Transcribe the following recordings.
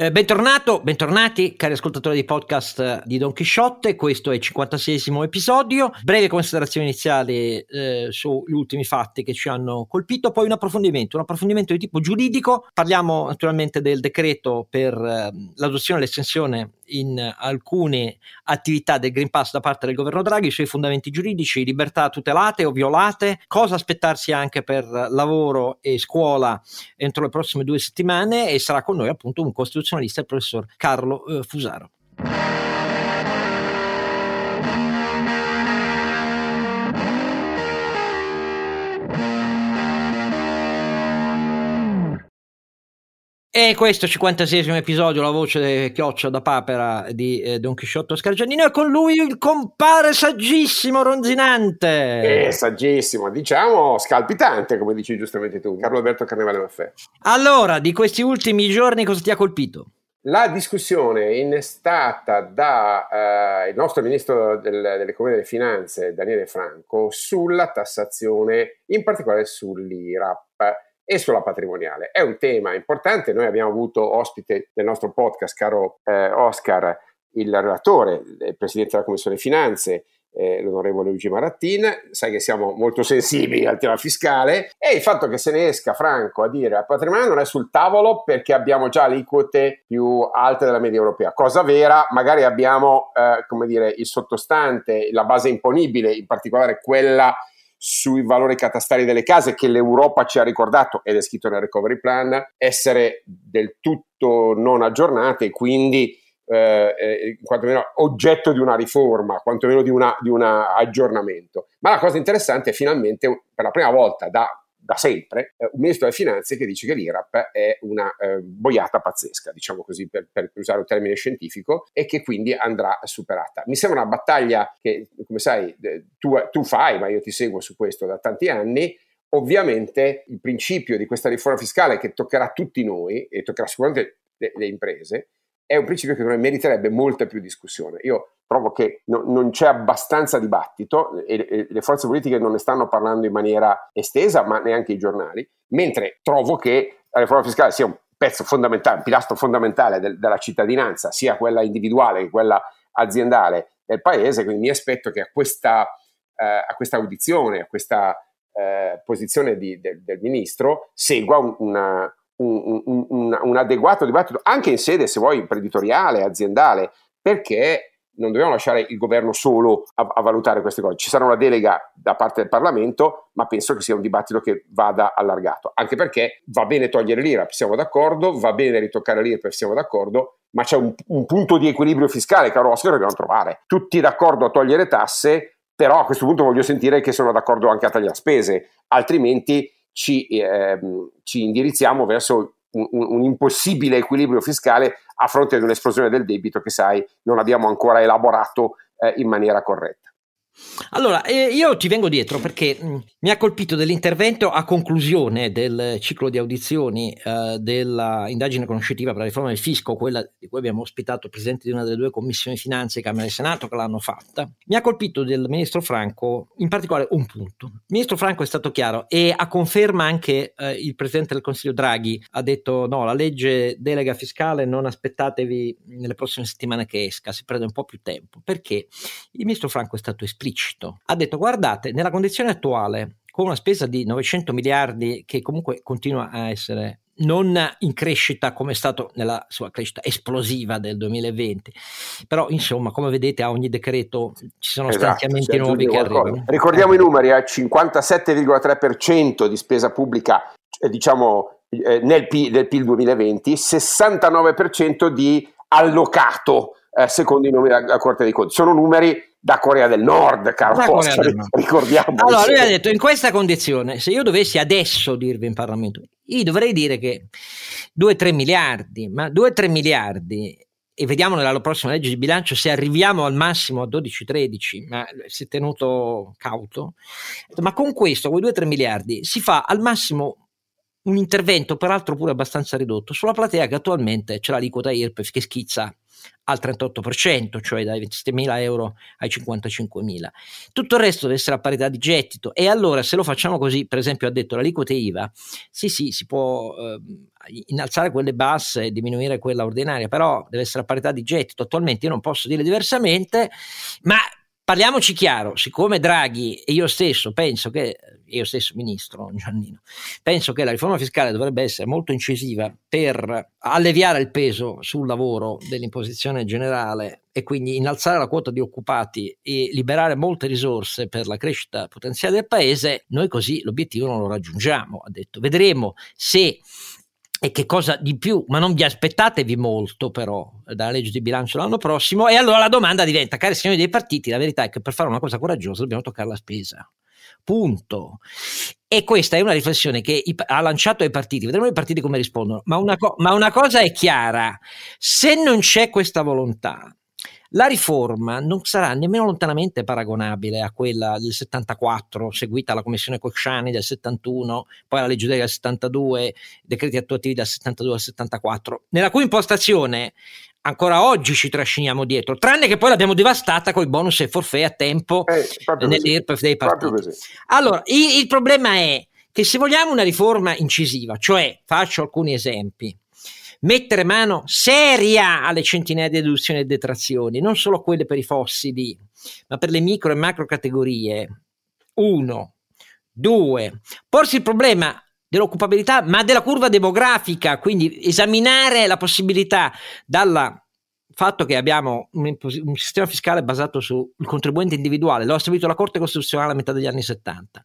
Eh, bentornato, bentornati cari ascoltatori di podcast di Don Chisciotte, questo è il 56 episodio, breve considerazione iniziale eh, sugli ultimi fatti che ci hanno colpito, poi un approfondimento, un approfondimento di tipo giuridico, parliamo naturalmente del decreto per eh, l'adozione e l'estensione in alcune attività del Green Pass da parte del governo Draghi, sui fondamenti giuridici, libertà tutelate o violate, cosa aspettarsi anche per lavoro e scuola entro le prossime due settimane e sarà con noi appunto un costituzionalista, il professor Carlo eh, Fusaro. E questo 56 episodio, la voce chioccia da papera di eh, Don Chisciotto Scargianino e con lui il compare saggissimo, ronzinante. Eh, saggissimo, diciamo scalpitante, come dici giustamente tu, Carlo Alberto Carnevale Maffè. Allora, di questi ultimi giorni cosa ti ha colpito? La discussione innestata dal eh, nostro ministro del, dell'Economia e delle Finanze, Daniele Franco, sulla tassazione, in particolare sull'IRAP e sulla patrimoniale. È un tema importante, noi abbiamo avuto ospite del nostro podcast, caro eh, Oscar, il relatore, il Presidente della Commissione Finanze, eh, l'onorevole Luigi Marattin, sai che siamo molto sensibili al tema fiscale e il fatto che se ne esca Franco a dire al patrimonio non è sul tavolo perché abbiamo già aliquote più alte della media europea, cosa vera, magari abbiamo eh, come dire il sottostante, la base imponibile, in particolare quella sui valori catastali delle case che l'Europa ci ha ricordato, ed è scritto nel recovery plan, essere del tutto non aggiornate e quindi eh, eh, quantomeno oggetto di una riforma, quantomeno di un aggiornamento. Ma la cosa interessante è finalmente, per la prima volta da da sempre eh, un ministro delle finanze che dice che l'IRAP è una eh, boiata pazzesca, diciamo così per, per, usare un termine scientifico, e che quindi andrà superata. Mi sembra una battaglia che, come sai, tu, tu fai, ma io ti seguo su questo da tanti anni, Ovviamente il principio di questa riforma fiscale che toccherà tutti noi e toccherà sicuramente le, le imprese è un principio che meriterebbe molta più discussione. Io trovo che no, non c'è abbastanza dibattito e, e, le forze politiche non ne stanno parlando in maniera estesa, ma neanche i giornali, mentre trovo che la riforma fiscale sia un pezzo fondamentale, un pilastro fondamentale del, della cittadinanza, sia quella individuale che quella aziendale del paese, quindi mi aspetto che a questa, eh, a questa audizione, a questa eh, posizione di, de, del ministro segua un, una, un, un, un, un, adeguato dibattito anche in sede, se vuoi, imprenditoriale, aziendale, perché non dobbiamo lasciare il governo solo a, a, valutare queste cose. Ci sarà una delega da parte del Parlamento, ma penso che sia un dibattito che vada allargato, anche perché va bene togliere l'IRA, siamo d'accordo, va bene ritoccare l'IRA, siamo d'accordo, ma c'è un, un punto di equilibrio fiscale, caro Oscar, che dobbiamo trovare. Tutti d'accordo a togliere tasse, però a questo punto voglio sentire che sono d'accordo anche a tagliare spese, altrimenti ci, eh, ci indirizziamo verso un, un, impossibile equilibrio fiscale a fronte di un'esplosione del debito che, sai, non abbiamo ancora elaborato eh, in maniera corretta. Allora, eh, io ti vengo dietro perché mh, mm, mi ha colpito dell'intervento a conclusione del ciclo di audizioni eh, dell'indagine conoscitiva per la riforma del fisco, quella di cui abbiamo ospitato il presidente di una delle due commissioni finanze, Camera e Senato, che l'hanno fatta. Mi ha colpito del ministro Franco in particolare un punto. Il ministro Franco è stato chiaro e a conferma anche eh, il presidente del Consiglio Draghi ha detto no, la legge delega fiscale non aspettatevi nelle prossime settimane che esca, si prende un po' più tempo. Perché il ministro Franco è stato esplicito esplicito. Ha detto guardate, nella condizione attuale, con una spesa di 900 miliardi che comunque continua a essere non in crescita come è stato nella sua crescita esplosiva del 2020, però insomma come vedete a ogni decreto ci sono esatto, stanziamenti nuovi che qualcosa. arrivano. Ricordiamo eh. i numeri, eh, 57,3% di spesa pubblica eh, diciamo eh, nel P, del PIL 2020, 69% di allocato eh, secondo i numeri della Corte dei Conti. Sono numeri da Corea del Nord, caro Costa, ricordiamo. Allora, lui ha detto, in questa condizione, se io dovessi adesso dirvi in Parlamento, io dovrei dire che 2-3 miliardi, ma 2-3 miliardi, e vediamo nella prossima legge di bilancio se arriviamo al massimo a 12-13, ma si è tenuto cauto, ma con questo, con 2-3 miliardi, si fa al massimo un intervento peraltro pure abbastanza ridotto sulla platea che attualmente c'è l'aliquota IRPEF che schizza al 38%, cioè dai 27.000 euro ai 55.000. Tutto il resto deve essere a parità di gettito e allora se lo facciamo così, per esempio ha detto l'aliquota IVA, sì sì, si può eh, innalzare quelle basse e diminuire quella ordinaria, però deve essere a parità di gettito. Attualmente io non posso dire diversamente, ma parliamoci chiaro, siccome Draghi e io stesso penso che, io stesso ministro Giannino, penso che la riforma fiscale dovrebbe essere molto incisiva per alleviare il peso sul lavoro dell'imposizione generale e quindi innalzare la quota di occupati e liberare molte risorse per la crescita potenziale del paese, noi così l'obiettivo non lo raggiungiamo, ha detto. Vedremo se e che cosa di più, ma non vi aspettatevi molto però dalla legge di bilancio l'anno prossimo e allora la domanda diventa, cari signori dei partiti, la verità è che per fare una cosa coraggiosa dobbiamo toccare la spesa. Punto. E questa è una riflessione che ha lanciato ai partiti, vedremo i partiti come rispondono, ma una, co- ma una cosa è chiara, se non c'è questa volontà la riforma non sarà nemmeno lontanamente paragonabile a quella del 74, seguita alla commissione Cosciani del 71, poi alla legge del 72, decreti attuativi dal 72 al 74, nella cui impostazione ancora oggi ci trasciniamo dietro, tranne che poi l'abbiamo devastata con i bonus e forfè a tempo eh, nell'IRPEF dei partiti. Allora, il, il problema è che se vogliamo una riforma incisiva, cioè faccio alcuni esempi, mettere mano seria alle centinaia di deduzioni e detrazioni, non solo quelle per i fossili, ma per le micro e macro categorie. Uno. Due. Porsi il problema dell'occupabilità, ma della curva demografica, quindi esaminare la possibilità dalla fatto che abbiamo un, un, sistema fiscale basato sul contribuente individuale, lo ha stabilito la Corte Costituzionale a metà degli anni 70,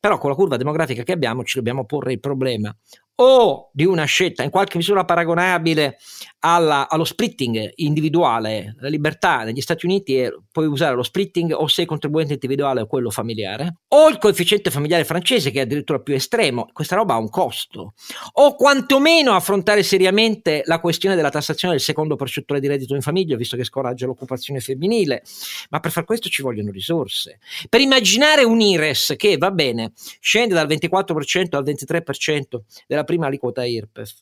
però con la curva demografica che abbiamo ci dobbiamo porre il problema o di una scelta in qualche misura paragonabile alla, allo splitting individuale, la libertà negli Stati Uniti è puoi usare lo splitting o se contribuente individuale o quello familiare, o il coefficiente familiare francese che è addirittura più estremo, questa roba ha un costo, o quantomeno affrontare seriamente la questione della tassazione del secondo percettore di reddito in famiglia, visto che scoraggia l'occupazione femminile, ma per far questo ci vogliono risorse. Per immaginare un IRES che va bene, scende dal 24% al 23% della prima aliquota IRPEF,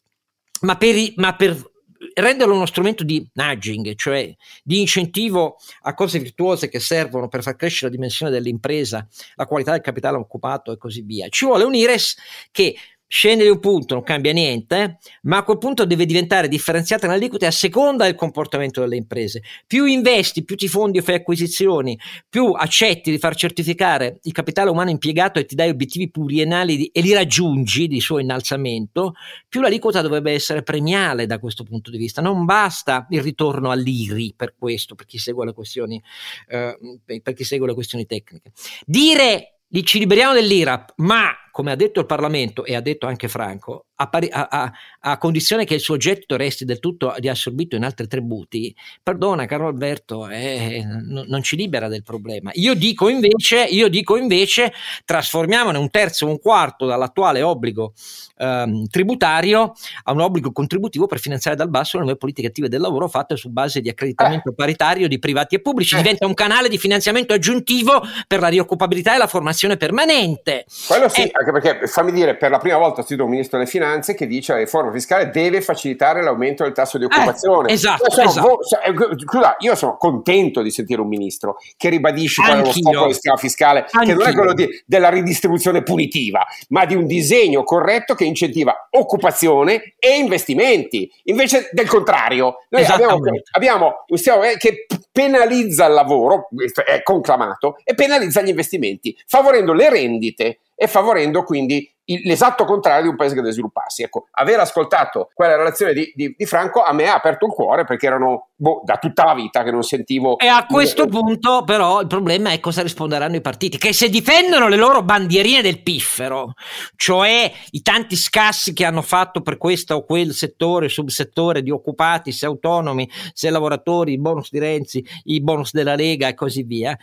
ma per, ma per renderlo uno strumento di nudging, cioè di incentivo a cose virtuose che servono per far crescere la dimensione dell'impresa, la qualità del capitale occupato e così via. Ci vuole un IRES che scende di un punto, non cambia niente, ma a quel punto deve diventare differenziata nell'aliquota a seconda del comportamento delle imprese. Più investi, più ti fondi o fai acquisizioni, più accetti di far certificare il capitale umano impiegato e ti dai obiettivi pluriennali di, e li raggiungi di suo innalzamento, più l'aliquota dovrebbe essere premiale da questo punto di vista. Non basta il ritorno all'IRI per questo, per chi segue le questioni, eh, per chi segue le questioni tecniche. Dire ci liberiamo dell'IRAP, ma come ha detto il Parlamento e ha detto anche Franco, a, pari, a, a, a, condizione che il suo oggetto resti del tutto riassorbito in altri tributi, perdona caro Alberto, eh, n- non ci libera del problema. Io dico invece, io dico invece trasformiamone un terzo o un quarto dall'attuale obbligo ehm, tributario a un obbligo contributivo per finanziare dal basso le nuove politiche attive del lavoro fatte su base di accreditamento eh. paritario di privati e pubblici. Eh. Diventa un canale di finanziamento aggiuntivo per la rioccupabilità e la formazione permanente. Quello sì, eh, anche perché fammi dire, per la prima volta ho sentito un ministro delle finanze che dice che la riforma fiscale deve facilitare l'aumento del tasso di occupazione. Eh, esatto, io sono, esatto. Scusa, io sono contento di sentire un ministro che ribadisce qual è lo scopo del sistema fiscale, Anch'io. che non è quello di, della ridistribuzione punitiva, ma di un disegno corretto che incentiva occupazione e investimenti, invece del contrario. Noi abbiamo, abbiamo un sistema che penalizza il lavoro, è conclamato, e penalizza gli investimenti, favorendo le rendite e favorendo quindi l'esatto contrario di un paese che deve svilupparsi. Ecco, aver ascoltato quella relazione di, di, di Franco a me ha aperto il cuore perché erano boh, da tutta la vita che non sentivo. E a questo punto, però, il problema è cosa risponderanno i partiti, che se difendono le loro bandierine del piffero, cioè i tanti scassi che hanno fatto per questo o quel settore, subsettore di occupati, se autonomi, se lavoratori, i bonus di Renzi, i bonus della Lega e così via,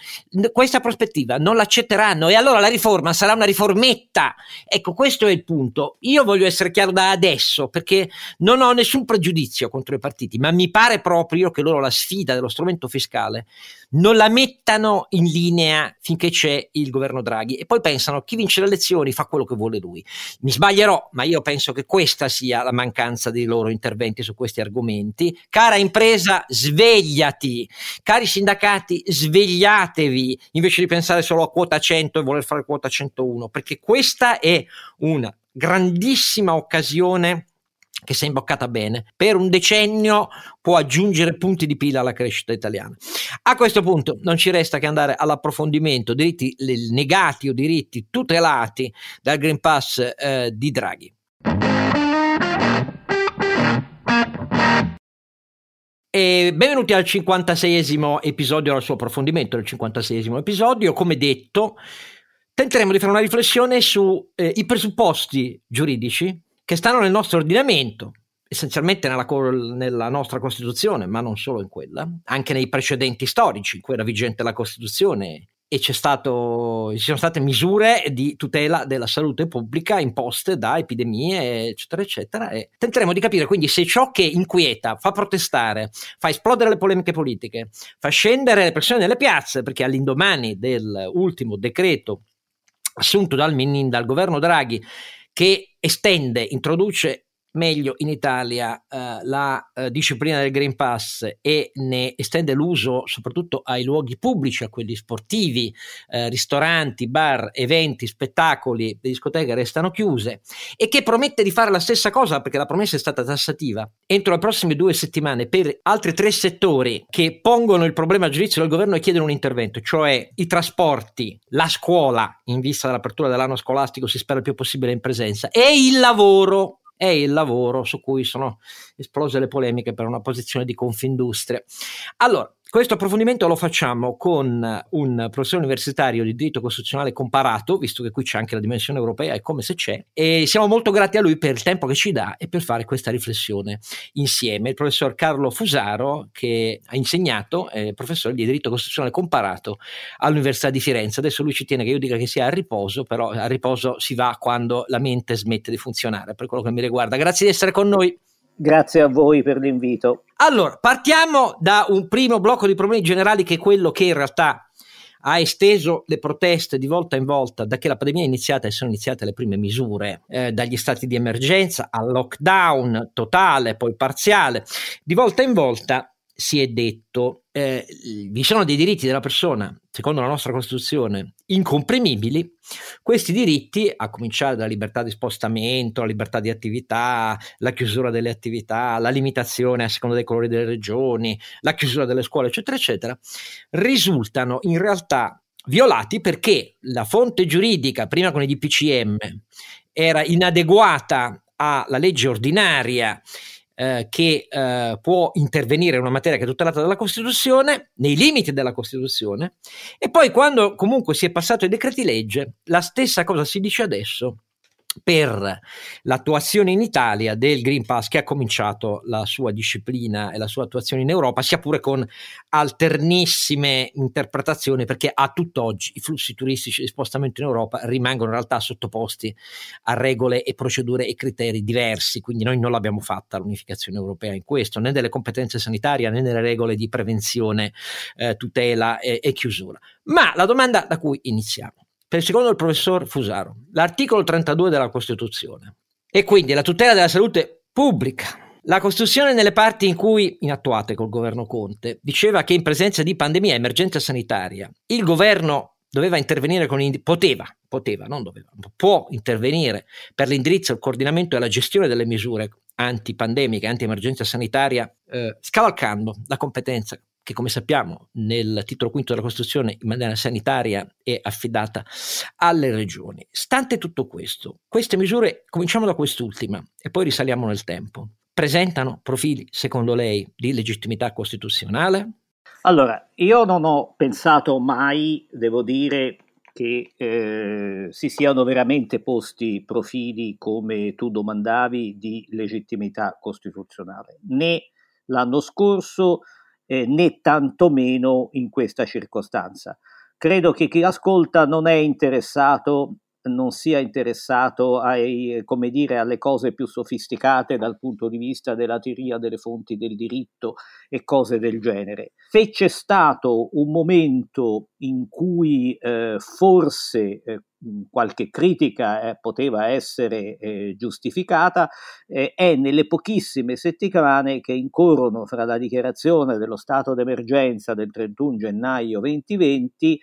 questa prospettiva non l'accetteranno e allora la riforma sarà una riformetta. Ecco, questo è il punto. Io voglio essere chiaro da adesso perché non ho nessun pregiudizio contro i partiti, ma mi pare proprio io che loro la sfida dello strumento fiscale non la mettano in linea finché c'è il governo Draghi e poi pensano chi vince le elezioni fa quello che vuole lui. Mi sbaglierò, ma io penso che questa sia la mancanza dei loro interventi su questi argomenti. Cara impresa, svegliati. Cari sindacati, svegliatevi invece di pensare solo a quota 100 e voler fare quota 101, perché questa è una grandissima occasione che si è imboccata bene, per un decennio può aggiungere punti di pila alla crescita italiana. A questo punto non ci resta che andare all'approfondimento diritti negati o diritti tutelati dal Green Pass eh, di Draghi. E benvenuti al 56esimo episodio, al suo approfondimento del 56esimo episodio. Come detto, tenteremo di fare una riflessione sui eh, presupposti giuridici che stanno nel nostro ordinamento, essenzialmente nella, nella, nostra Costituzione, ma non solo in quella, anche nei precedenti storici in cui era vigente la Costituzione e stato, ci sono state misure di tutela della salute pubblica imposte da epidemie, eccetera, eccetera. E tenteremo di capire quindi se ciò che inquieta, fa protestare, fa esplodere le polemiche politiche, fa scendere le persone nelle piazze, perché all'indomani dell'ultimo decreto assunto dal, dal governo Draghi, che estende, introduce meglio in Italia eh, la eh, disciplina del Green Pass e ne estende l'uso soprattutto ai luoghi pubblici, a quelli sportivi, eh, ristoranti, bar, eventi, spettacoli, le discoteche restano chiuse e che promette di fare la stessa cosa perché la promessa è stata tassativa entro le prossime due settimane per altri tre settori che pongono il problema a giudizio del governo e chiedono un intervento, cioè i trasporti, la scuola in vista dell'apertura dell'anno scolastico si spera il più possibile in presenza e il lavoro è il lavoro su cui sono esplose le polemiche per una posizione di Confindustria. Allora, questo approfondimento lo facciamo con un professore universitario di diritto costituzionale comparato, visto che qui c'è anche la dimensione europea, è come se c'è, e siamo molto grati a lui per il tempo che ci dà e per fare questa riflessione insieme. Il professor Carlo Fusaro, che ha insegnato, è professore di diritto costituzionale comparato all'Università di Firenze. Adesso lui ci tiene che io dica che sia a riposo, però a riposo si va quando la mente smette di funzionare, per quello che mi riguarda. Grazie di essere con noi. Grazie a voi per l'invito. Allora, partiamo da un primo blocco di problemi generali che è quello che in realtà ha esteso le proteste di volta in volta da che la pandemia è iniziata e sono iniziate le prime misure, eh, dagli stati di emergenza al lockdown totale, poi parziale. Di volta in volta si è detto eh, vi sono dei diritti della persona, secondo la nostra Costituzione, incomprimibili, questi diritti, a cominciare dalla libertà di spostamento, la libertà di attività, la chiusura delle attività, la limitazione a seconda dei colori delle regioni, la chiusura delle scuole, eccetera, eccetera, risultano in realtà violati perché la fonte giuridica, prima con i DPCM, era inadeguata alla legge ordinaria eh, che eh, può intervenire in una materia che è tutelata dalla Costituzione, nei limiti della Costituzione, e poi quando comunque si è passato ai decreti legge, la stessa cosa si dice adesso per l'attuazione in Italia del Green Pass che ha cominciato la sua disciplina e la sua attuazione in Europa, sia pure con alternissime interpretazioni, perché a tutt'oggi i flussi turistici di spostamento in Europa rimangono in realtà sottoposti a regole e procedure e criteri diversi, quindi noi non l'abbiamo fatta l'unificazione europea in questo, né nelle competenze sanitarie né nelle regole di prevenzione, eh, tutela e, e chiusura. Ma la domanda da cui iniziamo secondo il professor Fusaro, l'articolo 32 della Costituzione e quindi la tutela della salute pubblica. La Costituzione nelle parti in cui, inattuate col governo Conte, diceva che in presenza di pandemia e emergenza sanitaria il governo doveva intervenire con ind- poteva, poteva, non doveva, può intervenire per l'indirizzo, il coordinamento e la gestione delle misure antipandemiche, anti-emergenza sanitaria, eh, scavalcando la competenza che come sappiamo nel titolo quinto della Costituzione in maniera sanitaria è affidata alle regioni. Stante tutto questo, queste misure, cominciamo da quest'ultima e poi risaliamo nel tempo, presentano profili, secondo lei, di legittimità costituzionale? Allora, io non ho pensato mai, devo dire, che eh, si siano veramente posti profili, come tu domandavi, di legittimità costituzionale, né l'anno scorso eh, né tantomeno in questa circostanza. Credo che chi ascolta non è interessato non sia interessato ai, dire, alle cose più sofisticate dal punto di vista della teoria delle fonti del diritto e cose del genere. Se c'è stato un momento in cui eh, forse eh, qualche critica eh, poteva essere eh, giustificata eh, è nelle pochissime settimane che incorrono fra la dichiarazione dello stato d'emergenza del 31 gennaio 2020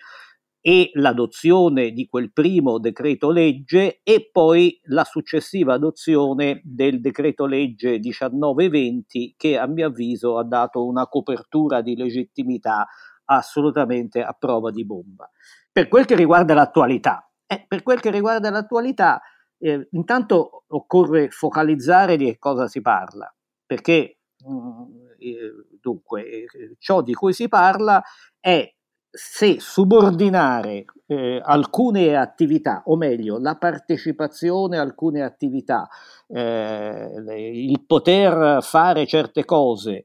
e l'adozione di quel primo decreto legge e poi la successiva adozione del decreto legge 1920 che a mio avviso ha dato una copertura di legittimità assolutamente a prova di bomba. Per quel che riguarda l'attualità, eh, per quel che riguarda l'attualità, eh, intanto occorre focalizzare di che cosa si parla, perché mh, mm, eh, dunque eh, ciò di cui si parla è se subordinare eh, alcune attività, o meglio, la partecipazione a alcune attività, eh, il poter fare certe cose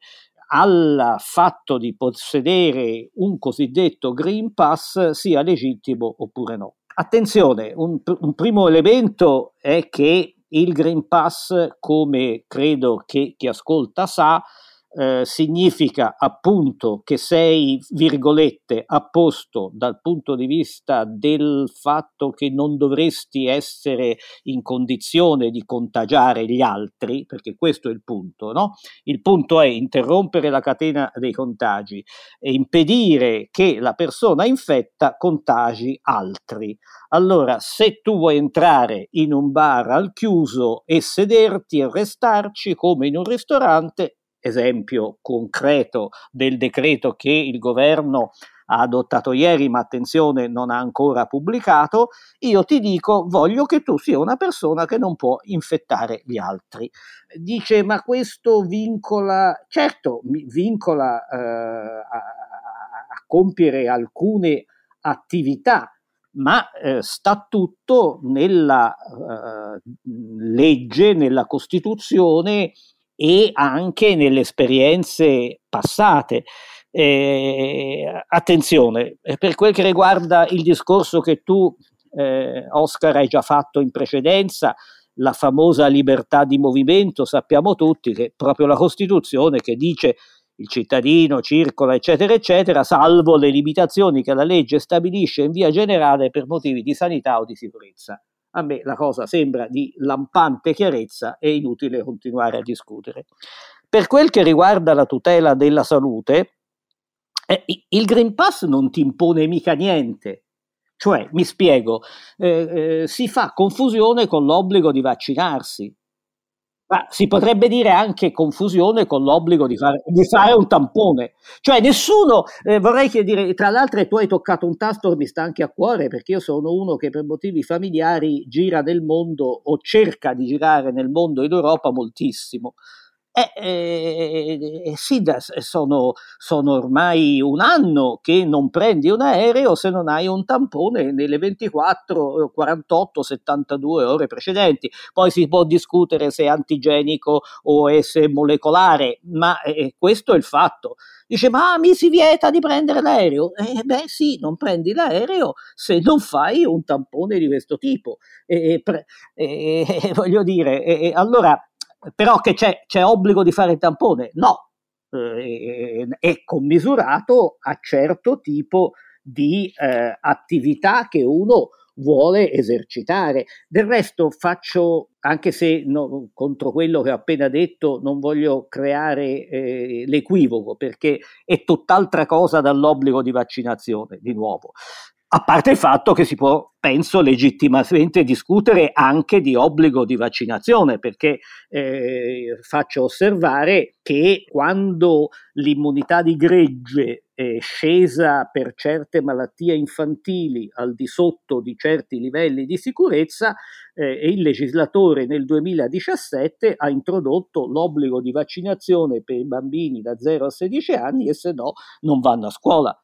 al fatto di possedere un cosiddetto Green Pass sia legittimo oppure no. Attenzione, un, un primo elemento è che il Green Pass, come credo che chi ascolta sa, eh, significa appunto che sei, virgolette, a posto dal punto di vista del fatto che non dovresti essere in condizione di contagiare gli altri, perché questo è il punto, no? Il punto è interrompere la catena dei contagi e impedire che la persona infetta contagi altri. Allora, se tu vuoi entrare in un bar al chiuso e sederti e restarci come in un ristorante, esempio concreto del decreto che il governo ha adottato ieri, ma attenzione, non ha ancora pubblicato, io ti dico voglio che tu sia una persona che non può infettare gli altri. Dice, ma questo vincola, certo, vincola eh, a, a compiere alcune attività, ma eh, sta tutto nella eh, legge, nella Costituzione e anche nelle esperienze passate. Eh, attenzione, eh, per quel che riguarda il discorso che tu, eh, Oscar, hai già fatto in precedenza, la famosa libertà di movimento, sappiamo tutti che proprio la Costituzione che dice il cittadino circola, eccetera, eccetera, salvo le limitazioni che la legge stabilisce in via generale per motivi di sanità o di sicurezza a me la cosa sembra di lampante chiarezza e inutile continuare a discutere. Per quel che riguarda la tutela della salute, eh, il Green Pass non ti impone mica niente. Cioè, mi spiego, eh, eh, si fa confusione con l'obbligo di vaccinarsi. Ma si potrebbe dire anche confusione con l'obbligo di fare, di fare un tampone. Cioè nessuno, eh, vorrei dire, tra l'altro tu hai toccato un tasto che mi sta anche a cuore perché io sono uno che per motivi familiari gira nel mondo o cerca di girare nel mondo ed Europa moltissimo. Eh, eh, eh, sì, sono, sono, ormai un anno che non prendi un aereo se non hai un tampone nelle 24, 48, 72 ore precedenti. Poi si può discutere se è antigenico o se è molecolare, ma eh, questo è il fatto. Dice, ma mi si vieta di prendere l'aereo? Eh, beh sì, non prendi l'aereo se non fai un tampone di questo tipo. Pre- voglio dire, allora però che c'è, c'è obbligo di fare il tampone? No, eh, è commisurato a certo tipo di eh, attività che uno vuole esercitare. Del resto faccio, anche se no, contro quello che ho appena detto non voglio creare eh, l'equivoco, perché è tutt'altra cosa dall'obbligo di vaccinazione, di nuovo. A parte il fatto che si può, penso, legittimamente discutere anche di obbligo di vaccinazione, perché eh, faccio osservare che quando l'immunità di gregge è scesa per certe malattie infantili al di sotto di certi livelli di sicurezza, eh, il legislatore nel 2017 ha introdotto l'obbligo di vaccinazione per i bambini da 0 a 16 anni e se no non vanno a scuola.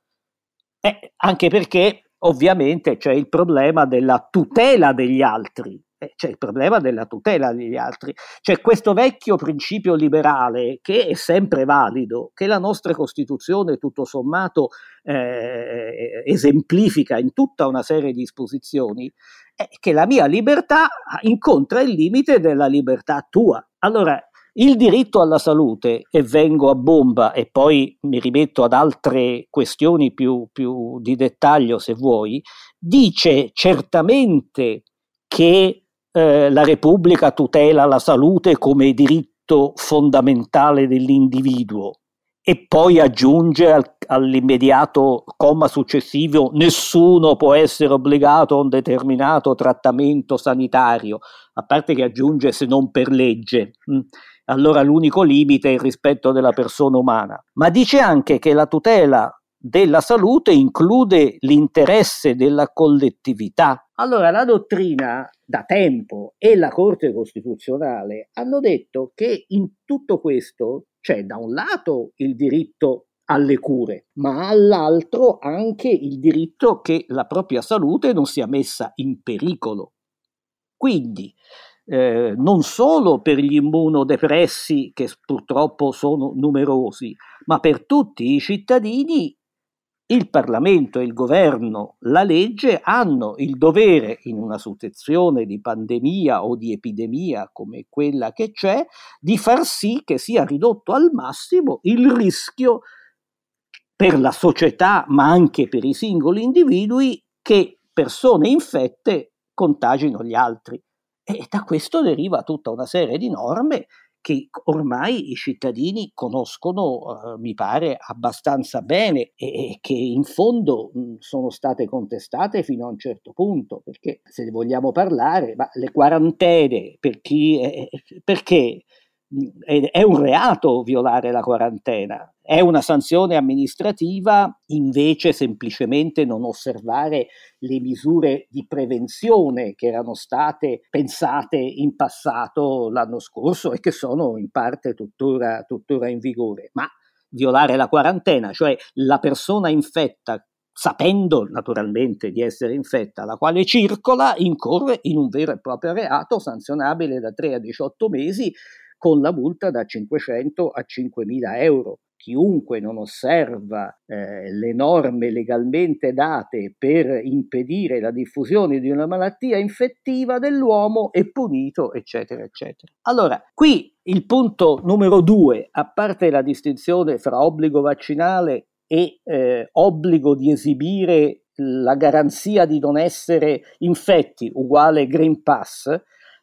Eh, anche perché ovviamente c'è il problema della tutela degli altri, eh, c'è il problema della tutela degli altri. C'è questo vecchio principio liberale che è sempre valido, che la nostra Costituzione tutto sommato eh, esemplifica in tutta una serie di disposizioni, che la mia libertà incontra il limite della libertà tua. Allora, il diritto alla salute, e vengo a bomba e poi mi rimetto ad altre questioni più, più di dettaglio se vuoi, dice certamente che eh, la Repubblica tutela la salute come diritto fondamentale dell'individuo e poi aggiunge al, all'immediato comma successivo nessuno può essere obbligato a un determinato trattamento sanitario, a parte che aggiunge se non per legge. Allora l'unico limite è il rispetto della persona umana, ma dice anche che la tutela della salute include l'interesse della collettività. Allora la dottrina da tempo e la Corte Costituzionale hanno detto che in tutto questo c'è da un lato il diritto alle cure, ma all'altro anche il diritto che la propria salute non sia messa in pericolo. Quindi eh, non solo per gli immunodepressi, che purtroppo sono numerosi, ma per tutti i cittadini il Parlamento, il governo, la legge hanno il dovere, in una situazione di pandemia o di epidemia come quella che c'è, di far sì che sia ridotto al massimo il rischio per la società, ma anche per i singoli individui, che persone infette contagino gli altri. E da questo deriva tutta una serie di norme che ormai i cittadini conoscono, eh, mi pare, abbastanza bene e, e che in fondo mh, sono state contestate fino a un certo punto, perché se vogliamo parlare, ma le quarantene per chi, eh, perché è un reato violare la quarantena, è una sanzione amministrativa invece semplicemente non osservare le misure di prevenzione che erano state pensate in passato l'anno scorso e che sono in parte tuttora, tuttora in vigore. Ma violare la quarantena, cioè la persona infetta sapendo naturalmente di essere infetta, la quale circola, incorre in un vero e proprio reato sanzionabile da 3 a 18 mesi con la multa da 500 a 5.000 euro. Chiunque non osserva eh, le norme legalmente date per impedire la diffusione di una malattia infettiva dell'uomo è punito, eccetera, eccetera. Allora, qui il punto numero due, a parte la distinzione fra obbligo vaccinale e eh, obbligo di esibire la garanzia di non essere infetti uguale Green Pass,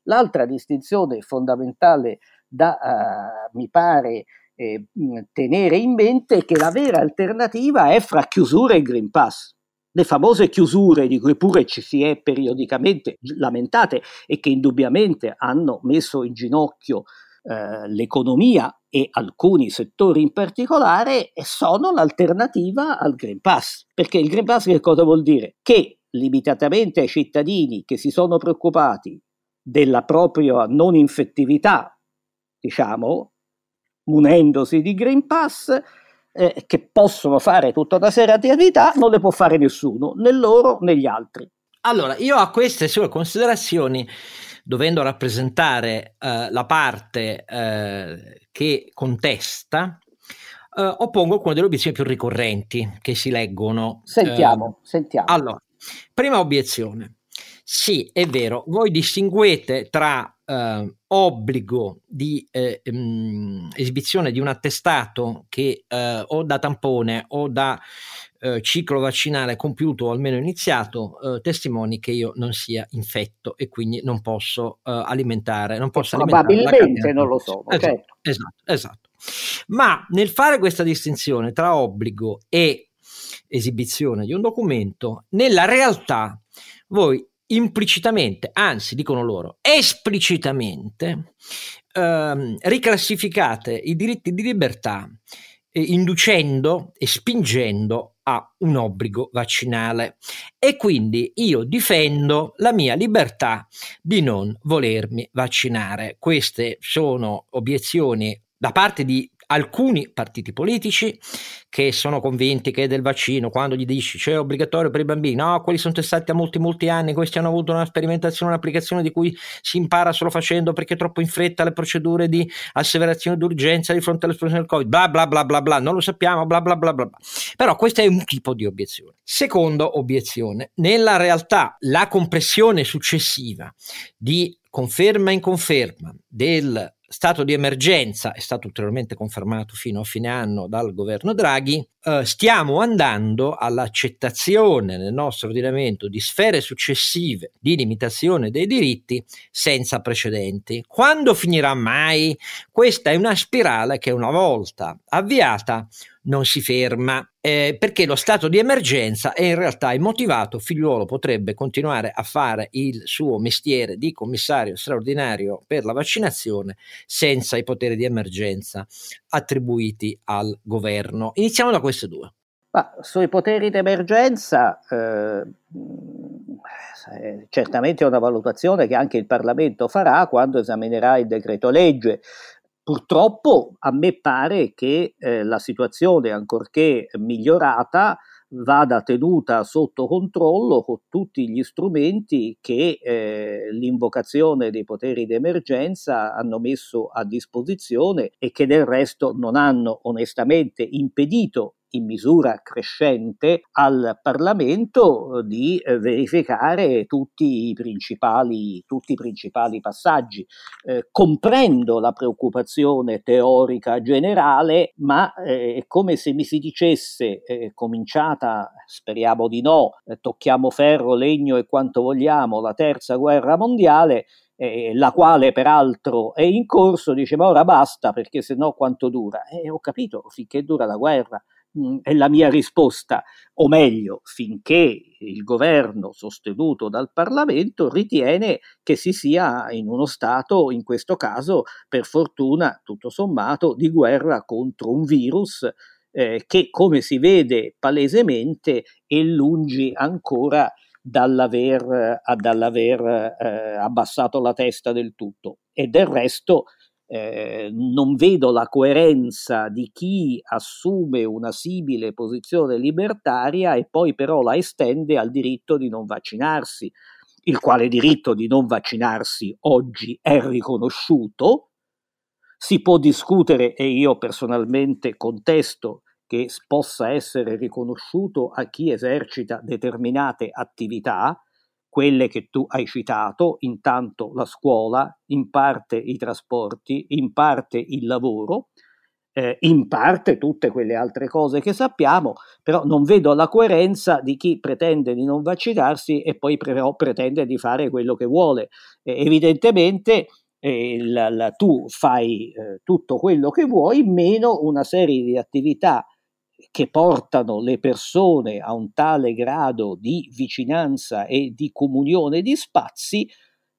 l'altra distinzione fondamentale da, uh, mi pare, eh, tenere in mente che la vera alternativa è fra chiusura e Green Pass. Le famose chiusure di cui pure ci si è periodicamente lamentate e che indubbiamente hanno messo in ginocchio eh, l'economia e alcuni settori in particolare sono l'alternativa al Green Pass. Perché il Green Pass che cosa vuol dire? Che limitatamente ai cittadini che si sono preoccupati della propria non infettività diciamo, munendosi di Green Pass, eh, che possono fare tutta una serie di attività, non le può fare nessuno, né loro né gli altri. Allora, io a queste sue considerazioni, dovendo rappresentare eh, la parte eh, che contesta, eh, oppongo alcune delle obiezioni più ricorrenti che si leggono. Sentiamo, eh, sentiamo. Allora, prima obiezione. Sì, è vero, voi distinguete tra eh, obbligo di eh, mh, mm, esibizione di un attestato che eh, o da tampone o da eh, ciclo vaccinale compiuto o almeno iniziato eh, testimoni che io non sia infetto e quindi non posso eh, alimentare, non posso probabilmente non lo so. Esatto, certo. esatto, esatto. Ma nel fare questa distinzione tra obbligo e esibizione di un documento, nella realtà voi implicitamente, anzi dicono loro, esplicitamente ehm, riclassificate i diritti di libertà eh, inducendo e spingendo a un obbligo vaccinale e quindi io difendo la mia libertà di non volermi vaccinare. Queste sono obiezioni da parte di alcuni partiti politici che sono convinti che del vaccino, quando gli dici c'è obbligatorio per i bambini, no, quelli sono testati a molti molti anni, questi hanno avuto una sperimentazione, un'applicazione di cui si impara solo facendo perché troppo in fretta le procedure di asseverazione d'urgenza di fronte all'esplosione del Covid, bla bla bla bla bla, non lo sappiamo, bla bla bla bla. bla. Però questo è un tipo di obiezione. Secondo obiezione, nella realtà la compressione successiva di conferma in conferma del stato di emergenza è stato ulteriormente confermato fino a fine anno dal governo Draghi, eh, stiamo andando all'accettazione nel nostro ordinamento di sfere successive di limitazione dei diritti senza precedenti. Quando finirà mai? Questa è una spirale che una volta avviata non si ferma eh, perché lo stato di emergenza è in realtà immotivato. Figliuolo potrebbe continuare a fare il suo mestiere di commissario straordinario per la vaccinazione senza i poteri di emergenza attribuiti al governo. Iniziamo da queste due. Ma sui poteri d'emergenza eh, certamente è una valutazione che anche il Parlamento farà quando esaminerà il decreto legge. Purtroppo a me pare che eh, la situazione, ancorché migliorata, vada tenuta sotto controllo con tutti gli strumenti che eh, l'invocazione dei poteri d'emergenza hanno messo a disposizione e che del resto non hanno onestamente impedito in misura crescente al Parlamento eh, di eh, verificare tutti i principali, tutti i principali passaggi. Eh, comprendo la preoccupazione teorica generale, ma eh, è come se mi si dicesse, eh, cominciata, speriamo di no, eh, tocchiamo ferro, legno e quanto vogliamo, la terza guerra mondiale, eh, la quale peraltro è in corso, dice ma ora basta perché se no quanto dura? E ho capito, finché dura la guerra è la mia risposta, o meglio, finché il governo sostenuto dal Parlamento ritiene che si sia in uno stato, in questo caso, per fortuna, tutto sommato, di guerra contro un virus eh, che, come si vede palesemente, è lungi ancora dall'aver, dall'aver eh, abbassato la testa del tutto. E del resto eh, non vedo la coerenza di chi assume una simile posizione libertaria e poi però la estende al diritto di non vaccinarsi, il quale diritto di non vaccinarsi oggi è riconosciuto. Si può discutere, e io personalmente contesto, che possa essere riconosciuto a chi esercita determinate attività, quelle che tu hai citato, intanto la scuola, in parte i trasporti, in parte il lavoro, eh, in parte tutte quelle altre cose che sappiamo, però non vedo la coerenza di chi pretende di non vaccinarsi e poi però pretende di fare quello che vuole. Eh, evidentemente eh, la, la, tu fai eh, tutto quello che vuoi, meno una serie di attività che portano le persone a un tale grado di vicinanza e di comunione di spazi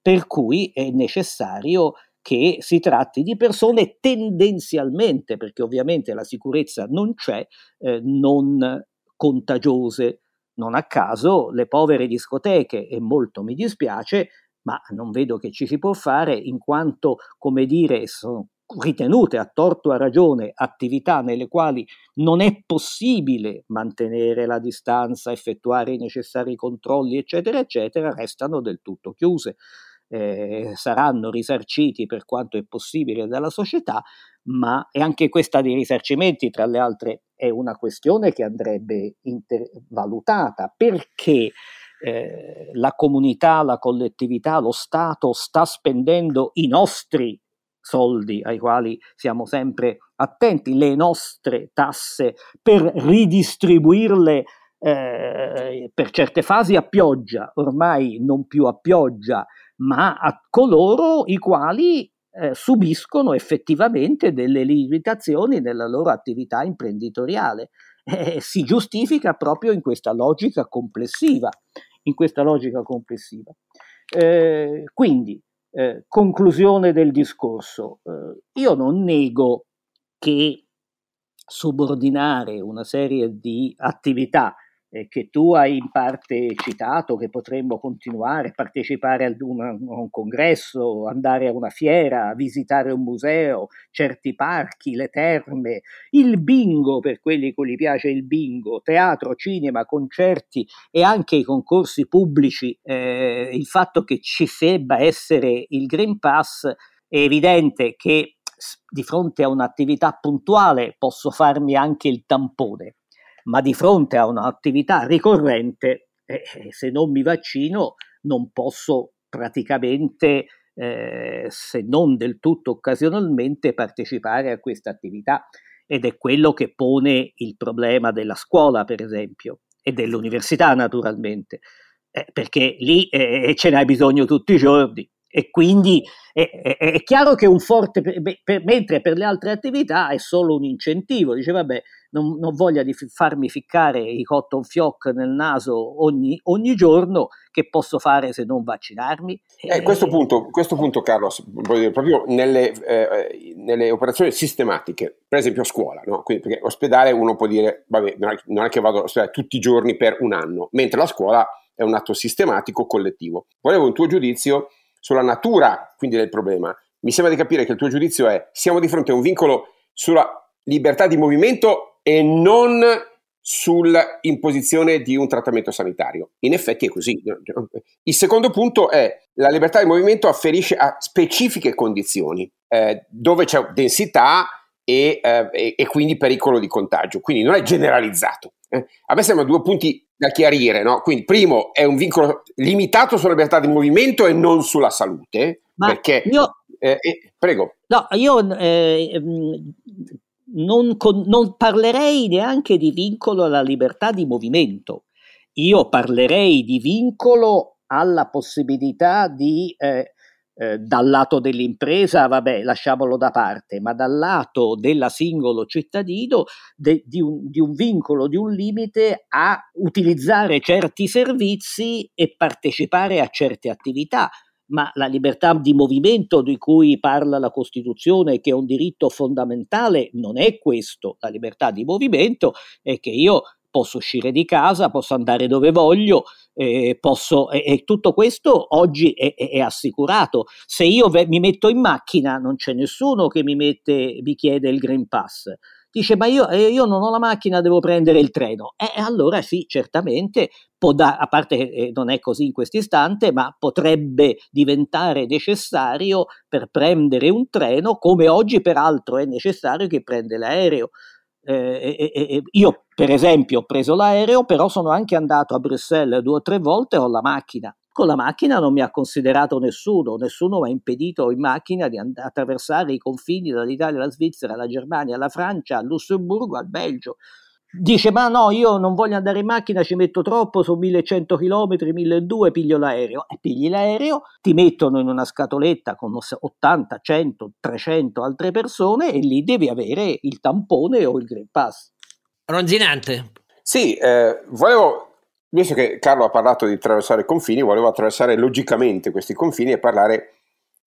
per cui è necessario che si tratti di persone tendenzialmente, perché ovviamente la sicurezza non c'è, eh, non contagiose. Non a caso le povere discoteche, e molto mi dispiace, ma non vedo che ci si può fare in quanto, come dire, sono ritenute a torto a ragione attività nelle quali non è possibile mantenere la distanza, effettuare i necessari controlli, eccetera, eccetera, restano del tutto chiuse. Eh, saranno risarciti per quanto è possibile dalla società, ma e anche questa dei risarcimenti, tra le altre, è una questione che andrebbe inter- valutata perché eh, la comunità, la collettività, lo Stato sta spendendo i nostri soldi ai quali siamo sempre attenti, le nostre tasse per ridistribuirle eh, per certe fasi a pioggia, ormai non più a pioggia, ma a coloro i quali eh, subiscono effettivamente delle limitazioni nella loro attività imprenditoriale. Eh, si giustifica proprio in questa logica complessiva. In questa logica complessiva. Eh, quindi eh, conclusione del discorso. Eh, io non nego che subordinare una serie di attività eh, che tu hai in parte citato, che potremmo continuare, partecipare ad un, a un congresso, andare a una fiera, visitare un museo, certi parchi, le terme, il bingo per quelli cui piace il bingo, teatro, cinema, concerti e anche i concorsi pubblici, eh, il fatto che ci debba essere il Green Pass è evidente che di fronte a un'attività puntuale posso farmi anche il tampone ma di fronte a un'attività ricorrente, eh, eh, se non mi vaccino, non posso praticamente, eh, se non del tutto occasionalmente, partecipare a questa attività. Ed è quello che pone il problema della scuola, per esempio, e dell'università, naturalmente, eh, perché lì eh, ce n'hai bisogno tutti i giorni. E quindi è, è, è chiaro che un forte, per, per, mentre per le altre attività è solo un incentivo, dice vabbè, non, non voglia di farmi ficcare i cotton fioc nel naso ogni, ogni giorno, che posso fare se non vaccinarmi? Eh, questo, punto, questo punto, Carlos, dire, proprio nelle, eh, nelle, operazioni sistematiche, per esempio a scuola, no? Quindi, perché ospedale uno può dire, vabbè, non è che vado all'ospedale tutti i giorni per un anno, mentre la scuola è un atto sistematico collettivo. Volevo un tuo giudizio sulla natura quindi del problema. Mi sembra di capire che il tuo giudizio è siamo di fronte a un vincolo sulla libertà di movimento e non sull'imposizione di un trattamento sanitario. In effetti è così. Il secondo punto è la libertà di movimento afferisce a specifiche condizioni eh, dove c'è densità e, eh, e, quindi pericolo di contagio, quindi non è generalizzato. Eh, a me sembrano due punti da chiarire, no? Quindi, primo, è un vincolo limitato sulla libertà di movimento e non sulla salute. Ma perché, io, eh, eh, prego. No, io eh, ehm, non, con, non parlerei neanche di vincolo alla libertà di movimento. Io parlerei di vincolo alla possibilità di eh, eh, dal lato dell'impresa, vabbè, lasciamolo da parte, ma dal lato del singolo cittadino de, di, un, di un vincolo, di un limite a utilizzare certi servizi e partecipare a certe attività ma la libertà di movimento di cui parla la Costituzione, che è un diritto fondamentale, non è questo. La libertà di movimento è che io posso uscire di casa, posso andare dove voglio, eh, posso, e, e, tutto questo oggi è, è, è assicurato. Se io ve, mi metto in macchina, non c'è nessuno che mi, mette, mi chiede il Green Pass. Dice, ma io, eh, io non ho la macchina, devo prendere il treno. E eh, allora sì, certamente, può da, a parte che eh, non è così in questo istante, ma potrebbe diventare necessario per prendere un treno, come oggi peraltro è necessario che prenda l'aereo. Eh, eh, io, per esempio, ho preso l'aereo, però sono anche andato a Bruxelles due o tre volte con la macchina. Con la macchina non mi ha considerato nessuno, nessuno mi ha impedito in macchina di and- attraversare i confini dall'Italia alla Svizzera, alla Germania, alla Francia, al Lussemburgo, al Belgio. Dice ma no io non voglio andare in macchina ci metto troppo sono 1100 km 1200 piglio l'aereo. E pigli l'aereo ti mettono in una scatoletta con 80 100 300 altre persone e lì devi avere il tampone o il Green Pass. Ronzinante. Sì eh, volevo visto che Carlo ha parlato di attraversare confini volevo attraversare logicamente questi confini e parlare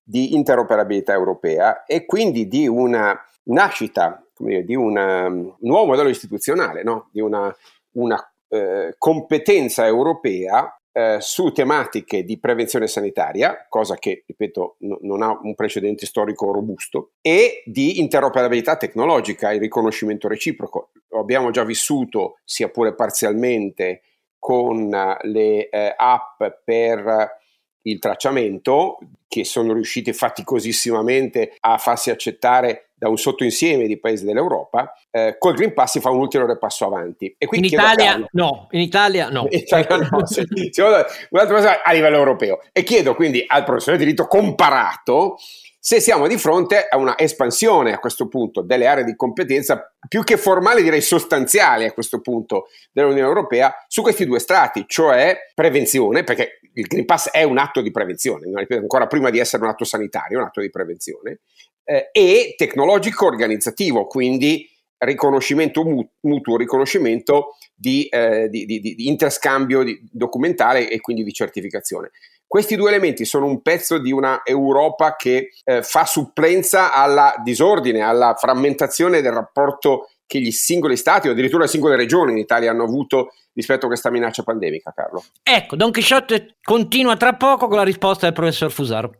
di interoperabilità europea e quindi di una nascita dire, di una, un nuovo modello istituzionale, no? di una, una eh, competenza europea eh, su tematiche di prevenzione sanitaria, cosa che, ripeto, no, non ha un precedente storico robusto, e di interoperabilità tecnologica, il riconoscimento reciproco. Lo abbiamo già vissuto, sia pure parzialmente, con le eh, app per il tracciamento, che sono riusciti faticosissimamente a farsi accettare da un sottoinsieme di paesi dell'Europa, eh, col Green Pass si fa un ulteriore passo avanti. E in Italia no, in Italia no. In Italia no, sì, un'altra cosa a livello europeo. E chiedo quindi al professore di diritto comparato se siamo di fronte a una espansione a questo punto delle aree di competenza più che formale, direi sostanziale a questo punto dell'Unione Europea su questi due strati, cioè prevenzione, perché il Green Pass è un atto di prevenzione, ancora prima di essere un atto sanitario, un atto di prevenzione, eh, e tecnologico organizzativo, quindi riconoscimento mutuo, riconoscimento di, eh, di, di, di interscambio documentale e quindi di certificazione. Questi due elementi sono un pezzo di una Europa che eh, fa supplenza alla disordine, alla frammentazione del rapporto che gli singoli stati o addirittura le singole regioni in Italia hanno avuto rispetto a questa minaccia pandemica, Carlo. Ecco, Don Chisciotte continua tra poco con la risposta del professor Fusaro.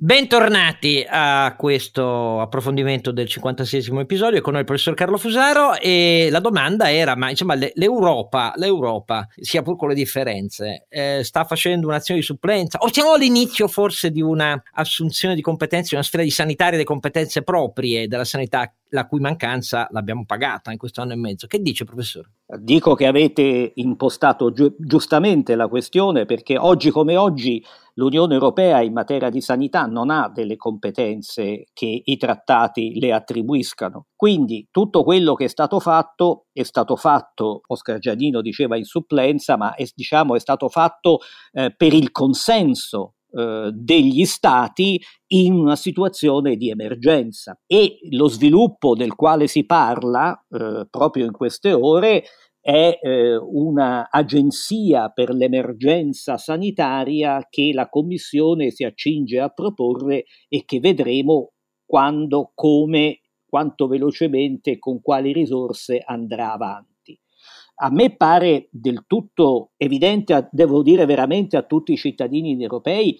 Bentornati a questo approfondimento del 56 episodio. Con noi il professor Carlo Fusaro e la domanda era ma insomma l'Europa, l'Europa sia pur con le differenze eh, sta facendo un'azione di supplenza? O siamo all'inizio forse di una assunzione di competenze, una sfera di sanitaria delle competenze proprie della sanità la cui mancanza l'abbiamo pagata in questo anno e mezzo. Che dice, professore? Dico che avete impostato gi- giustamente la questione perché oggi come oggi l'Unione Europea in materia di sanità non ha delle competenze che i trattati le attribuiscano. Quindi tutto quello che è stato fatto è stato fatto, Oscar Giannino diceva in supplenza, ma è, diciamo, è stato fatto eh, per il consenso eh, degli stati in una situazione di emergenza. E lo sviluppo del quale si parla eh, proprio in queste ore è eh, un'agenzia per l'emergenza sanitaria che la Commissione si accinge a proporre e che vedremo quando, come, quanto velocemente con quali risorse andrà avanti a me pare del tutto evidente, devo dire veramente a tutti i cittadini europei,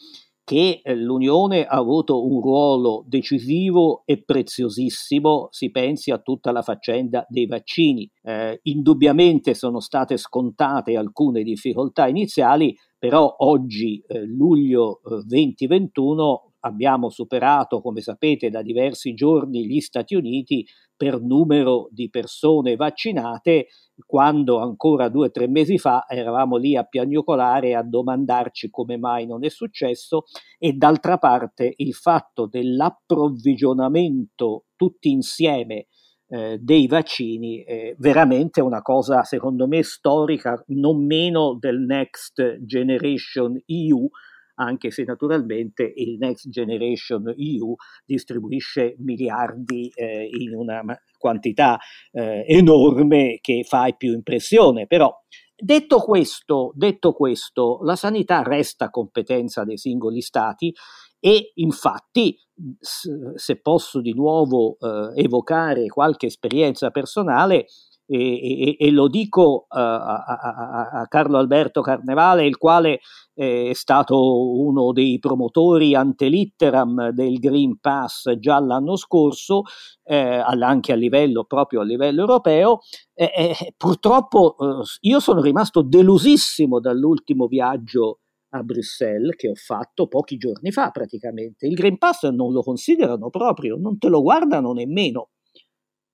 che eh, l'Unione ha avuto un ruolo decisivo e preziosissimo, si pensi a tutta la faccenda dei vaccini. Eh, indubbiamente sono state scontate alcune difficoltà iniziali, però oggi, eh, luglio 2021, eh, abbiamo superato, come sapete, da diversi giorni gli Stati Uniti per numero di persone vaccinate, quando ancora due o tre mesi fa eravamo lì a piagnucolare a domandarci come mai non è successo. E d'altra parte il fatto dell'approvvigionamento tutti insieme eh, dei vaccini è veramente una cosa secondo me storica non meno del Next Generation EU anche se naturalmente il Next Generation EU distribuisce miliardi eh, in una quantità eh, enorme che fa più impressione, però Detto questo, detto questo, la sanità resta competenza dei singoli stati e infatti, se posso di nuovo eh, evocare qualche esperienza personale, e, e, e lo dico uh, a, a, a, Carlo Alberto Carnevale, il quale è stato uno dei promotori ante litteram del Green Pass già l'anno scorso, eh, anche a livello proprio a livello europeo. Eh, eh, purtroppo eh, io sono rimasto delusissimo dall'ultimo viaggio a Bruxelles che ho fatto pochi giorni fa praticamente. Il Green Pass non lo considerano proprio, non te lo guardano nemmeno.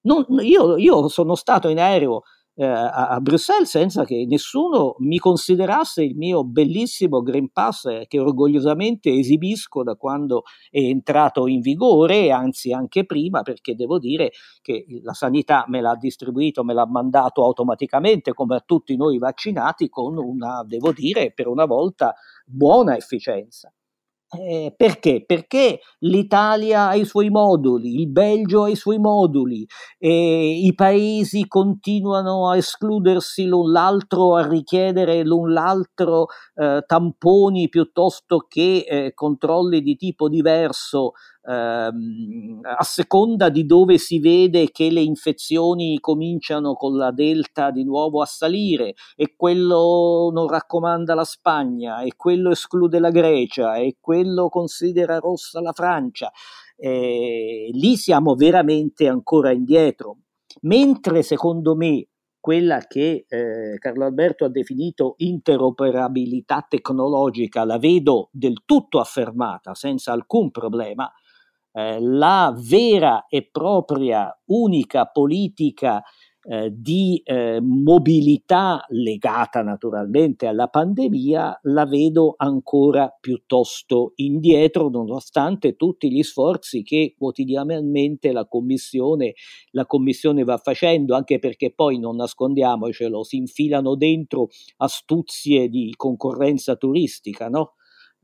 Non, io, io, sono stato in aereo eh, a, a, Bruxelles senza che nessuno mi considerasse il mio bellissimo Green Pass eh, che orgogliosamente esibisco da quando è entrato in vigore, anzi anche prima, perché devo dire che la sanità me l'ha distribuito, me l'ha mandato automaticamente come a tutti noi vaccinati con una, devo dire, per una volta buona efficienza. Eh, perché? Perché l'Italia ha i suoi moduli, il Belgio ha i suoi moduli, eh, i paesi continuano a escludersi l'un l'altro, a richiedere l'un l'altro eh, tamponi piuttosto che eh, controlli di tipo diverso ehm, a seconda di dove si vede che le infezioni cominciano con la delta di nuovo a salire e quello non raccomanda la Spagna e quello esclude la Grecia e quello considera rossa la Francia, eh, lì siamo veramente ancora indietro. Mentre secondo me quella che eh, Carlo Alberto ha definito interoperabilità tecnologica, la vedo del tutto affermata, senza alcun problema, eh, la vera e propria unica politica eh, di eh, mobilità legata naturalmente alla pandemia la vedo ancora piuttosto indietro nonostante tutti gli sforzi che quotidianamente la commissione, la commissione va facendo anche perché poi non nascondiamocelo si infilano dentro astuzie di concorrenza turistica no?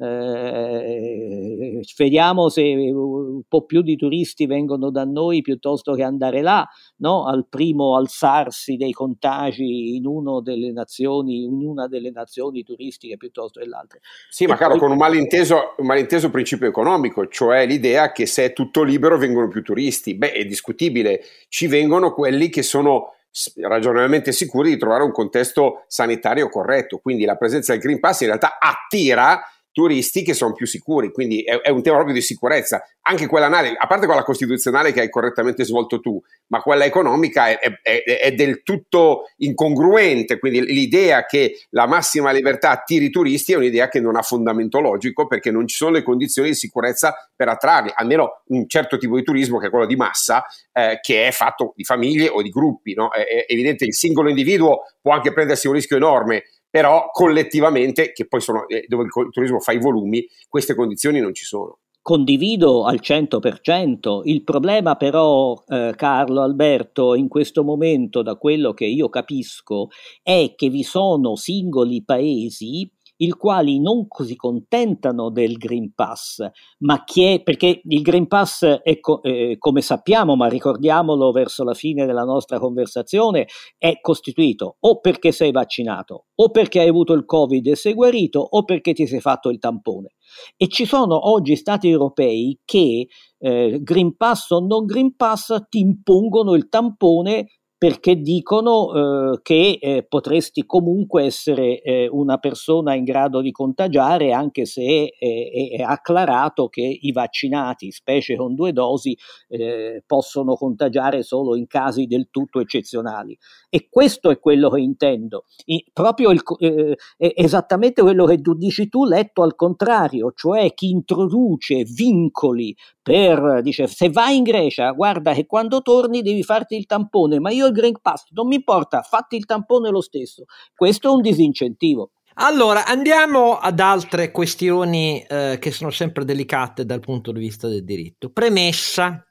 Eh, vediamo se un po' più di turisti vengono da noi piuttosto che andare là, no? al primo alzarsi dei contagi in, delle nazioni, in una delle nazioni turistiche piuttosto che l'altra. Sì, ma caro, poi... con un malinteso, un malinteso principio economico, cioè l'idea che se è tutto libero vengono più turisti. Beh, è discutibile, ci vengono quelli che sono ragionevolmente sicuri di trovare un contesto sanitario corretto, quindi la presenza del Green Pass in realtà attira turisti che sono più sicuri, quindi è, è, un tema proprio di sicurezza. Anche quella analisi, a parte quella costituzionale che hai correttamente svolto tu, ma quella economica è, è, è, del tutto incongruente, quindi l'idea che la massima libertà attiri i turisti è un'idea che non ha fondamento logico perché non ci sono le condizioni di sicurezza per attrarli, almeno un certo tipo di turismo che è quello di massa, eh, che è fatto di famiglie o di gruppi. No? È, è evidente che il singolo individuo può anche prendersi un rischio enorme, però collettivamente, che poi sono eh, dove il turismo fa i volumi, queste condizioni non ci sono. Condivido al 100%, il problema però eh, Carlo Alberto in questo momento da quello che io capisco è che vi sono singoli paesi i quali non si contentano del Green Pass, ma chi è, perché il Green Pass è co- eh, come sappiamo, ma ricordiamolo verso la fine della nostra conversazione, è costituito o perché sei vaccinato, o perché hai avuto il Covid e sei guarito, o perché ti sei fatto il tampone. E ci sono oggi stati europei che eh, Green Pass o non Green Pass ti impongono il tampone perché dicono eh, che eh, potresti comunque essere eh, una persona in grado di contagiare anche se è, è, acclarato che i vaccinati, specie con due dosi, eh, possono contagiare solo in casi del tutto eccezionali. E questo è quello che intendo, I, proprio il, eh, esattamente quello che tu dici tu, letto al contrario, cioè chi introduce vincoli per, dice, se vai in Grecia, guarda che quando torni devi farti il tampone, ma io il Green Pass non mi importa, fatti il tampone lo stesso. Questo è un disincentivo. Allora, andiamo ad altre questioni eh, che sono sempre delicate dal punto di vista del diritto. Premessa,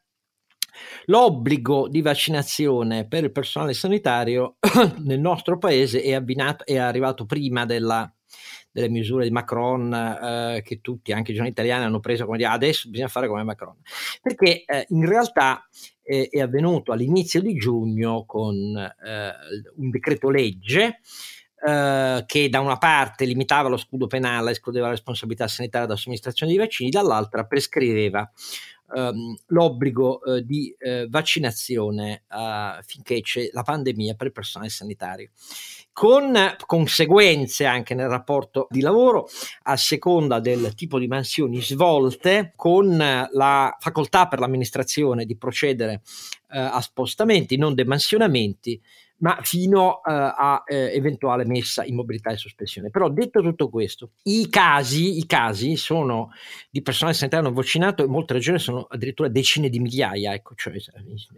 l'obbligo di vaccinazione per il personale sanitario nel nostro paese è, abbinato, è arrivato prima della delle misure di Macron eh, che tutti, anche i giornali italiani, hanno preso come dire adesso bisogna fare come Macron. Perché eh, in realtà eh, è avvenuto all'inizio di giugno con eh, un decreto legge Uh, che da una parte limitava lo scudo penale, escludeva la responsabilità sanitaria da somministrazione di vaccini, dall'altra prescriveva um, l'obbligo uh, di uh, vaccinazione finché c'è la pandemia per il personale sanitario. Con conseguenze anche nel rapporto di lavoro a seconda del tipo di mansioni svolte, con la facoltà per l'amministrazione di procedere eh, a spostamenti, non demansionamenti, ma fino uh, a eh, eventuale messa in mobilità e sospensione. Però detto tutto questo, i casi, i casi sono di personale sanitario non vaccinato in molte regioni sono addirittura decine di migliaia, ecco, cioè,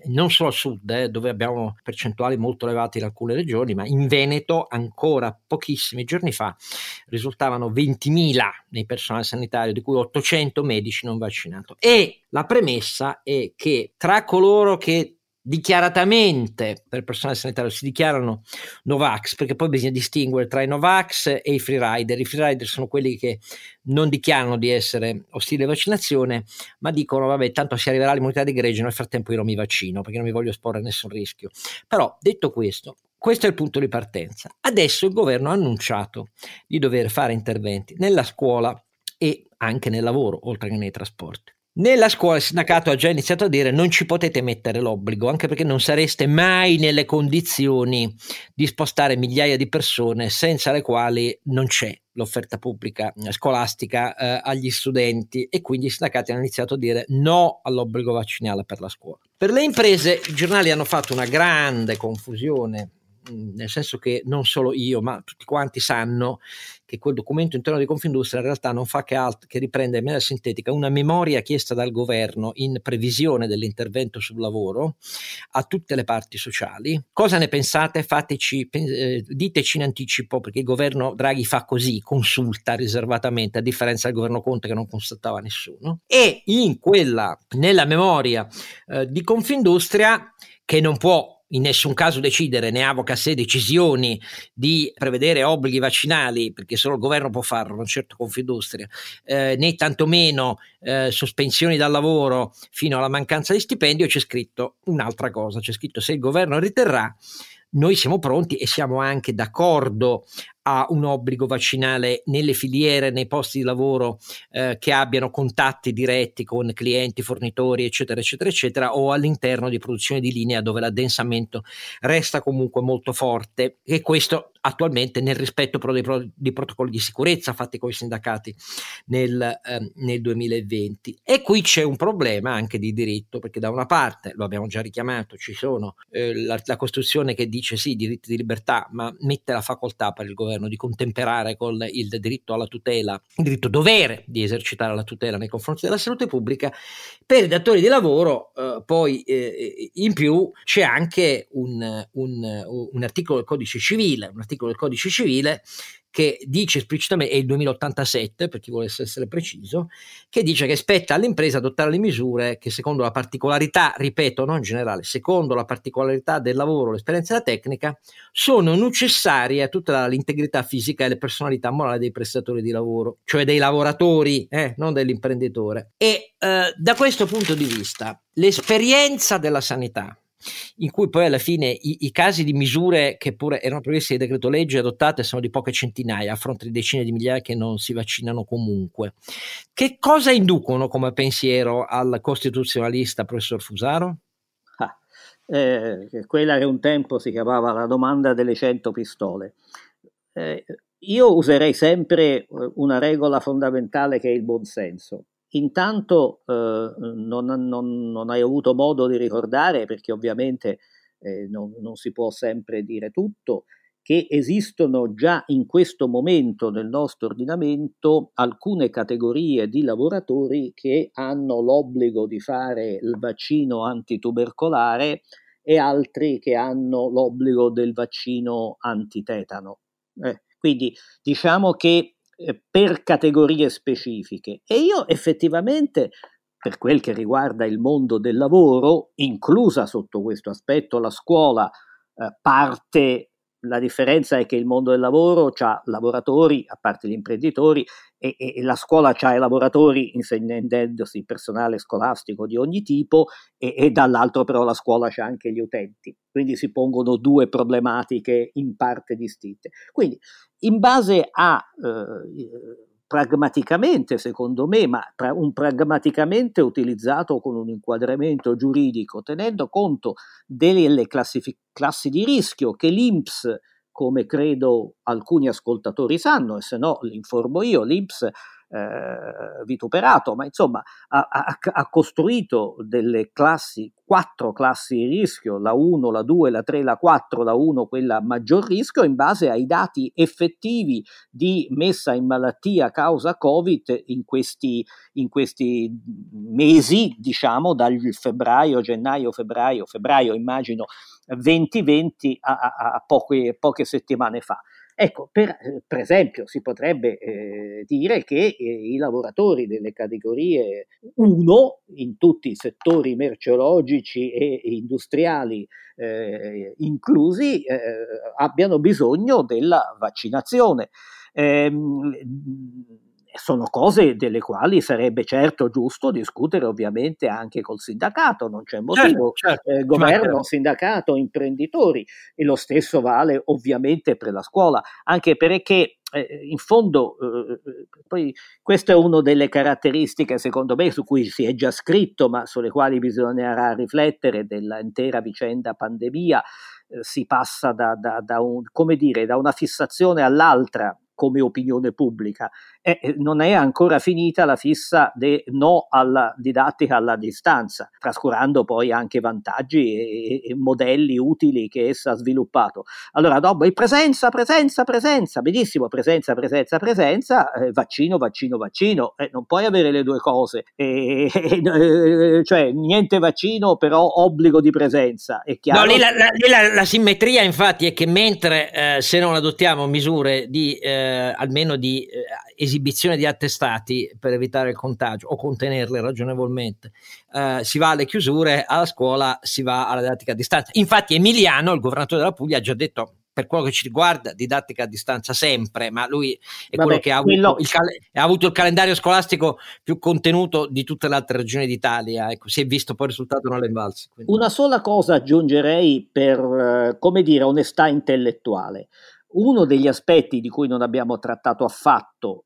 non solo al sud, eh, dove abbiamo percentuali molto elevate in alcune regioni, ma in Veneto ancora pochissimi giorni fa risultavano 20.000 nei personale sanitario, di cui 800 medici non vaccinati. E la premessa è che tra coloro che dichiaratamente per personale sanitario si dichiarano Novax, perché poi bisogna distinguere tra i Novax e i freerider. I freerider sono quelli che non dichiarano di essere ostili alla vaccinazione, ma dicono vabbè, tanto si arriverà all'immunità di gregge, nel frattempo io non mi vaccino perché non mi voglio esporre a nessun rischio. Però detto questo, questo è il punto di partenza. Adesso il governo ha annunciato di dover fare interventi nella scuola e anche nel lavoro, oltre che nei trasporti. Nella scuola il sindacato ha già iniziato a dire non ci potete mettere l'obbligo, anche perché non sareste mai nelle condizioni di spostare migliaia di persone senza le quali non c'è l'offerta pubblica eh, scolastica eh, agli studenti e quindi i sindacati hanno iniziato a dire no all'obbligo vaccinale per la scuola. Per le imprese i giornali hanno fatto una grande confusione nel senso che non solo io, ma tutti quanti sanno che quel documento interno di Confindustria in realtà non fa che altro che riprendere in maniera sintetica una memoria chiesta dal governo in previsione dell'intervento sul lavoro a tutte le parti sociali. Cosa ne pensate? Fateci, eh, diteci in anticipo perché il governo Draghi fa così, consulta riservatamente, a differenza del governo Conte che non consultava nessuno. E in quella, nella memoria eh, di Confindustria, che non può in nessun caso decidere, né avoca sé decisioni di prevedere obblighi vaccinali, perché solo il governo può farlo, non certo Confindustria, eh, né tantomeno eh, sospensioni dal lavoro fino alla mancanza di stipendio, c'è scritto un'altra cosa, c'è scritto se il governo riterrà noi siamo pronti e siamo anche d'accordo a un obbligo vaccinale nelle filiere, nei posti di lavoro eh, che abbiano contatti diretti con clienti, fornitori, eccetera, eccetera, eccetera, o all'interno di produzione di linea dove l'addensamento resta comunque molto forte e questo attualmente nel rispetto però dei, pro- dei protocolli di sicurezza fatti con i sindacati nel, eh, nel 2020. E qui c'è un problema anche di diritto, perché da una parte, lo abbiamo già richiamato, ci sono eh, la, la Costituzione che dice sì, diritti di libertà, ma mette la facoltà per il governo governo di contemperare con il diritto alla tutela, il diritto dovere di esercitare la tutela nei confronti della salute pubblica, per i datori di lavoro eh, poi eh, in più c'è anche un, un, un articolo del codice civile, un articolo del codice civile che dice esplicitamente, è il 2087 per chi volesse essere preciso, che dice che spetta all'impresa adottare le misure che secondo la particolarità, ripeto, non generale, secondo la particolarità del lavoro, l'esperienza e la tecnica, sono necessarie a tutelare l'integrità fisica e le personalità morali dei prestatori di lavoro, cioè dei lavoratori, eh, non dell'imprenditore. E eh, da questo punto di vista, l'esperienza della sanità in cui poi alla fine i, i, casi di misure che pure erano previste di decreto legge adottate sono di poche centinaia a fronte di decine di migliaia che non si vaccinano comunque. Che cosa inducono come pensiero al costituzionalista professor Fusaro? Ah, eh, quella che un tempo si chiamava la domanda delle cento pistole. Eh, io userei sempre eh, una regola fondamentale che è il buonsenso. Intanto eh, non, non, non, hai avuto modo di ricordare, perché ovviamente eh, non, non, si può sempre dire tutto, che esistono già in questo momento nel nostro ordinamento alcune categorie di lavoratori che hanno l'obbligo di fare il vaccino antitubercolare e altri che hanno l'obbligo del vaccino antitetano. Eh, quindi diciamo che per categorie specifiche. E io effettivamente per quel che riguarda il mondo del lavoro, inclusa sotto questo aspetto la scuola, eh, parte la differenza è che il mondo del lavoro ha lavoratori, a parte gli imprenditori, e, e la scuola ha i lavoratori insegnandosi personale scolastico di ogni tipo e, e dall'altro però la scuola c'ha anche gli utenti. Quindi si pongono due problematiche in parte distinte. Quindi in base a eh, pragmaticamente, secondo me, ma un pragmaticamente utilizzato con un inquadramento giuridico, tenendo conto delle classific- classi di rischio che l'INPS, come credo alcuni ascoltatori sanno, e se no li informo io, l'INPS eh, vituperato, ma insomma ha, ha, ha, costruito delle classi, quattro classi di rischio, la 1, la 2, la 3, la 4, la 1 quella a maggior rischio, in base ai dati effettivi di messa in malattia causa Covid in questi, in questi mesi, diciamo dal febbraio, gennaio, febbraio, febbraio immagino 2020 a, a, a poche, poche settimane fa. Ecco, per, eh, per, esempio, si potrebbe eh, dire che eh, i lavoratori delle categorie 1 in tutti i settori merceologici e industriali eh, inclusi eh, abbiano bisogno della vaccinazione. Ehm, sono cose delle quali sarebbe certo giusto discutere ovviamente anche col sindacato, non c'è motivo, certo, certo, eh, governo, sindacato, imprenditori. E lo stesso vale ovviamente per la scuola, anche perché eh, in fondo eh, poi questa è una delle caratteristiche secondo me su cui si è già scritto ma sulle quali bisognerà riflettere dell'intera vicenda pandemia, eh, si passa da, da, da, un, dire, da una fissazione all'altra come opinione pubblica. E non è ancora finita la fissa del no alla didattica alla distanza, trascurando poi anche vantaggi e, e modelli utili che essa ha sviluppato. Allora, dopo il presenza, presenza, presenza, benissimo, presenza, presenza, presenza, eh, vaccino, vaccino, vaccino, eh, non puoi avere le due cose, eh, cioè niente vaccino, però obbligo di presenza. È chiaro? No, lì la, la, lì la, la simmetria infatti è che mentre eh, se non adottiamo misure di eh, almeno di eh, esibizione di attestati per evitare il contagio o contenerle ragionevolmente, eh, si va alle chiusure, alla scuola si va alla didattica a distanza. Infatti Emiliano, il governatore della Puglia, ha già detto per quello che ci riguarda, didattica a distanza sempre, ma lui è Vabbè, quello che ha avuto, il cal- ha avuto, il calendario scolastico più contenuto di tutte le altre regioni d'Italia. Ecco, si è visto poi il risultato non è invalso. Quindi. Una sola cosa aggiungerei per, eh, come dire, onestà intellettuale. Uno degli aspetti di cui non abbiamo trattato affatto,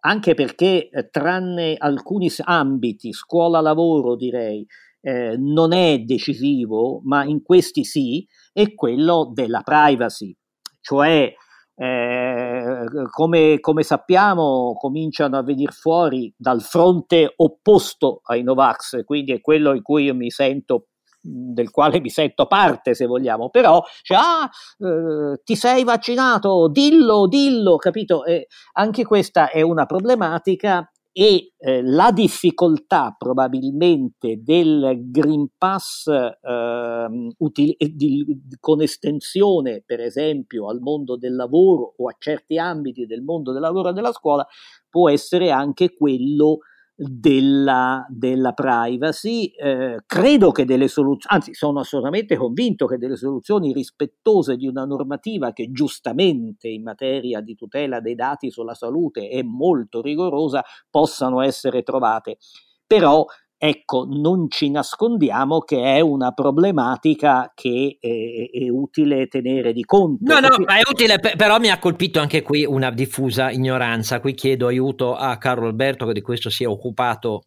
anche perché eh, tranne alcuni ambiti, scuola-lavoro direi, eh, non è decisivo, ma in questi sì, è quello della privacy, cioè eh, come, come, sappiamo cominciano a venire fuori dal fronte opposto ai Novax, quindi è quello in cui io mi sento del quale mi sento parte se vogliamo, però cioè, ah, eh, ti sei vaccinato, dillo, dillo, capito? E anche questa è una problematica e eh, la difficoltà probabilmente del Green Pass eh, util- di, con estensione per esempio al mondo del lavoro o a certi ambiti del mondo del lavoro e della scuola può essere anche quello della, della privacy. Eh, credo che delle soluzioni, anzi sono assolutamente convinto che delle soluzioni rispettose di una normativa che giustamente in materia di tutela dei dati sulla salute è molto rigorosa possano essere trovate. Però Ecco, non ci nascondiamo che è una problematica che è, è utile tenere di conto. No, no, ma è utile, però mi ha colpito anche qui una diffusa ignoranza. Qui chiedo aiuto a Carlo Alberto che di questo si è occupato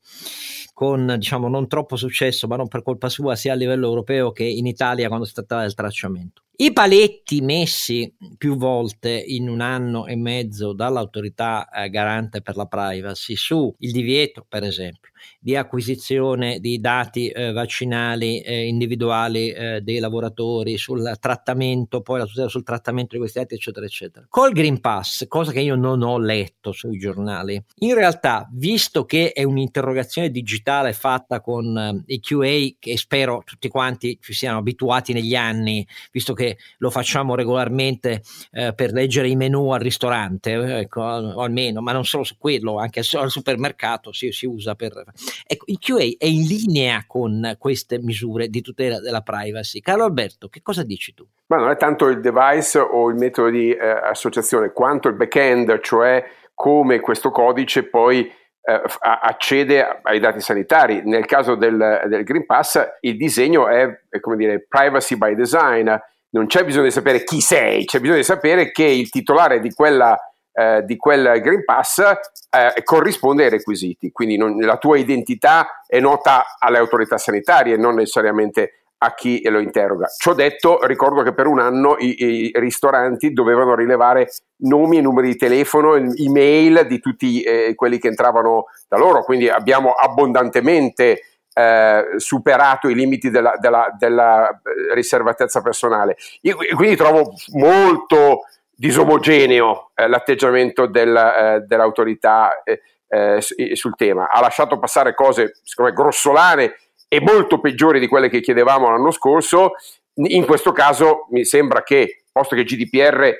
con diciamo non troppo successo, ma non per colpa sua, sia a livello europeo che in Italia quando si trattava del tracciamento. I paletti messi più volte in un anno e mezzo dall'autorità eh, garante per la privacy su il divieto, per esempio, di acquisizione di dati eh, vaccinali eh, individuali eh, dei lavoratori, sul trattamento, poi la tutela sul trattamento di questi dati, eccetera, eccetera. Col Green Pass, cosa che io non ho letto sui giornali, in realtà, visto che è un'interrogazione digitale fatta con eh, i QA, che spero tutti quanti ci siano abituati negli anni, visto che lo facciamo regolarmente eh, per leggere i menu al ristorante, eh, ecco, o almeno, ma non solo su quello, anche al, supermercato si, si usa per... Ecco, il QA è in linea con queste misure di tutela della privacy. Carlo Alberto, che cosa dici tu? Ma non è tanto il device o il metodo di eh, associazione, quanto il back-end, cioè come questo codice poi eh, accede ai dati sanitari. Nel caso del, del, Green Pass il disegno è, è come dire privacy by design, non c'è bisogno di sapere chi sei, c'è bisogno di sapere che il titolare di, quella, eh, di quel Green Pass eh, corrisponde ai requisiti, quindi non, la tua identità è nota alle autorità sanitarie, non necessariamente a chi lo interroga. Ciò detto, ricordo che per un anno i, i ristoranti dovevano rilevare nomi e numeri di telefono, email di tutti eh, quelli che entravano da loro, quindi abbiamo abbondantemente eh, superato i limiti della, della, della, eh, riservatezza personale. Io quindi trovo molto disomogeneo eh, l'atteggiamento del, eh, dell'autorità eh, eh, sul tema. Ha lasciato passare cose, secondo me, grossolane e molto peggiori di quelle che chiedevamo l'anno scorso. In questo caso mi sembra che, posto che GDPR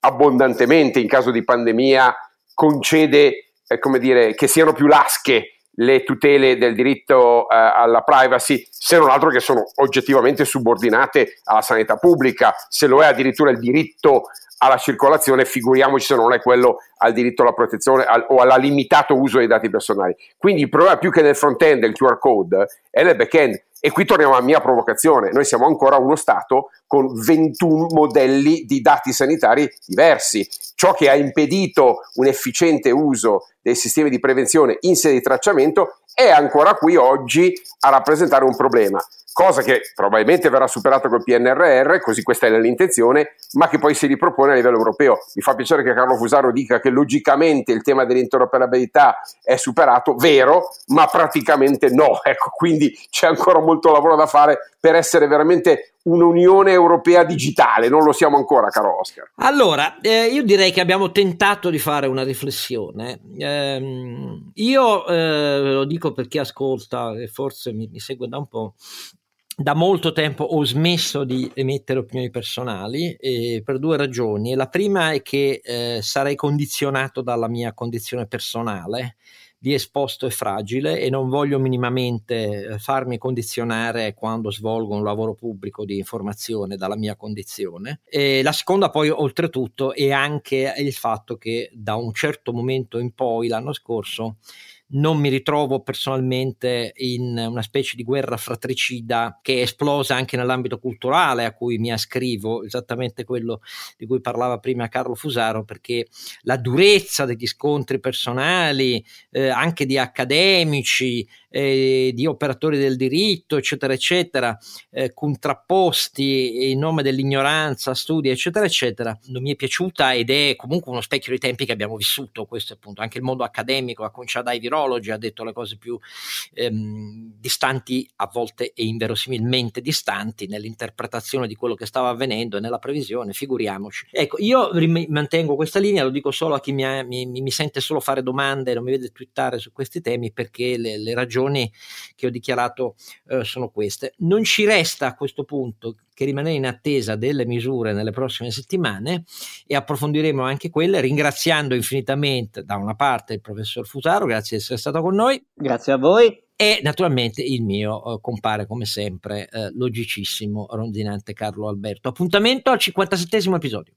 abbondantemente in caso di pandemia concede, come dire, che siano più lasche le tutele del diritto eh, alla privacy, se non altro che sono oggettivamente subordinate alla sanità pubblica, se lo è addirittura il diritto alla circolazione, figuriamoci se non è quello al diritto alla protezione al, o al limitato uso dei dati personali. Quindi il problema più che nel front-end del QR code è nel back-end. E qui torniamo alla mia provocazione. Noi siamo ancora uno Stato con 21 modelli di dati sanitari diversi. Ciò che ha impedito un efficiente uso dei sistemi di prevenzione in sede di tracciamento è ancora qui oggi a rappresentare un problema cosa che probabilmente verrà superata col PNRR, così questa è l'intenzione, ma che poi si ripropone a livello europeo. Mi fa piacere che Carlo Fusaro dica che logicamente il tema dell'interoperabilità è superato, vero, ma praticamente no. Ecco, quindi c'è ancora molto lavoro da fare per essere veramente un'Unione Europea digitale, non lo siamo ancora, caro Oscar. Allora, eh, io direi che abbiamo tentato di fare una riflessione. Eh, io eh, lo dico per chi ascolta e forse mi, mi segue da un po', da molto tempo ho smesso di emettere opinioni personali eh, per due ragioni. La prima è che eh, sarei condizionato dalla mia condizione personale di esposto e fragile e non voglio minimamente eh, farmi condizionare quando svolgo un lavoro pubblico di informazione dalla mia condizione. E la seconda poi oltretutto è anche il fatto che da un certo momento in poi l'anno scorso non mi ritrovo personalmente in una specie di guerra fratricida che è esplosa anche nell'ambito culturale a cui mi ascrivo, esattamente quello di cui parlava prima Carlo Fusaro, perché la durezza degli scontri personali, eh, anche di accademici, eh, di operatori del diritto, eccetera, eccetera, eh, contrapposti in nome dell'ignoranza, studi, eccetera, eccetera, non mi è piaciuta ed è comunque uno specchio dei tempi che abbiamo vissuto, questo appunto, anche il mondo accademico, a cominciare dai virologi, ha detto le cose più ehm, distanti, a volte e inverosimilmente distanti, nell'interpretazione di quello che stava avvenendo e nella previsione, figuriamoci. Ecco, io rim- mantengo questa linea, lo dico solo a chi mi, ha, mi, mi sente solo fare domande, non mi vede twittare su questi temi, perché le, le ragioni che ho dichiarato eh, sono queste. Non ci resta a questo punto che rimanere in attesa delle misure nelle prossime settimane e approfondiremo anche quelle ringraziando infinitamente da una parte il professor Fusaro, grazie di essere stato con noi. Grazie a voi. E naturalmente il mio eh, compare come sempre eh, logicissimo rondinante Carlo Alberto. Appuntamento al 57 episodio.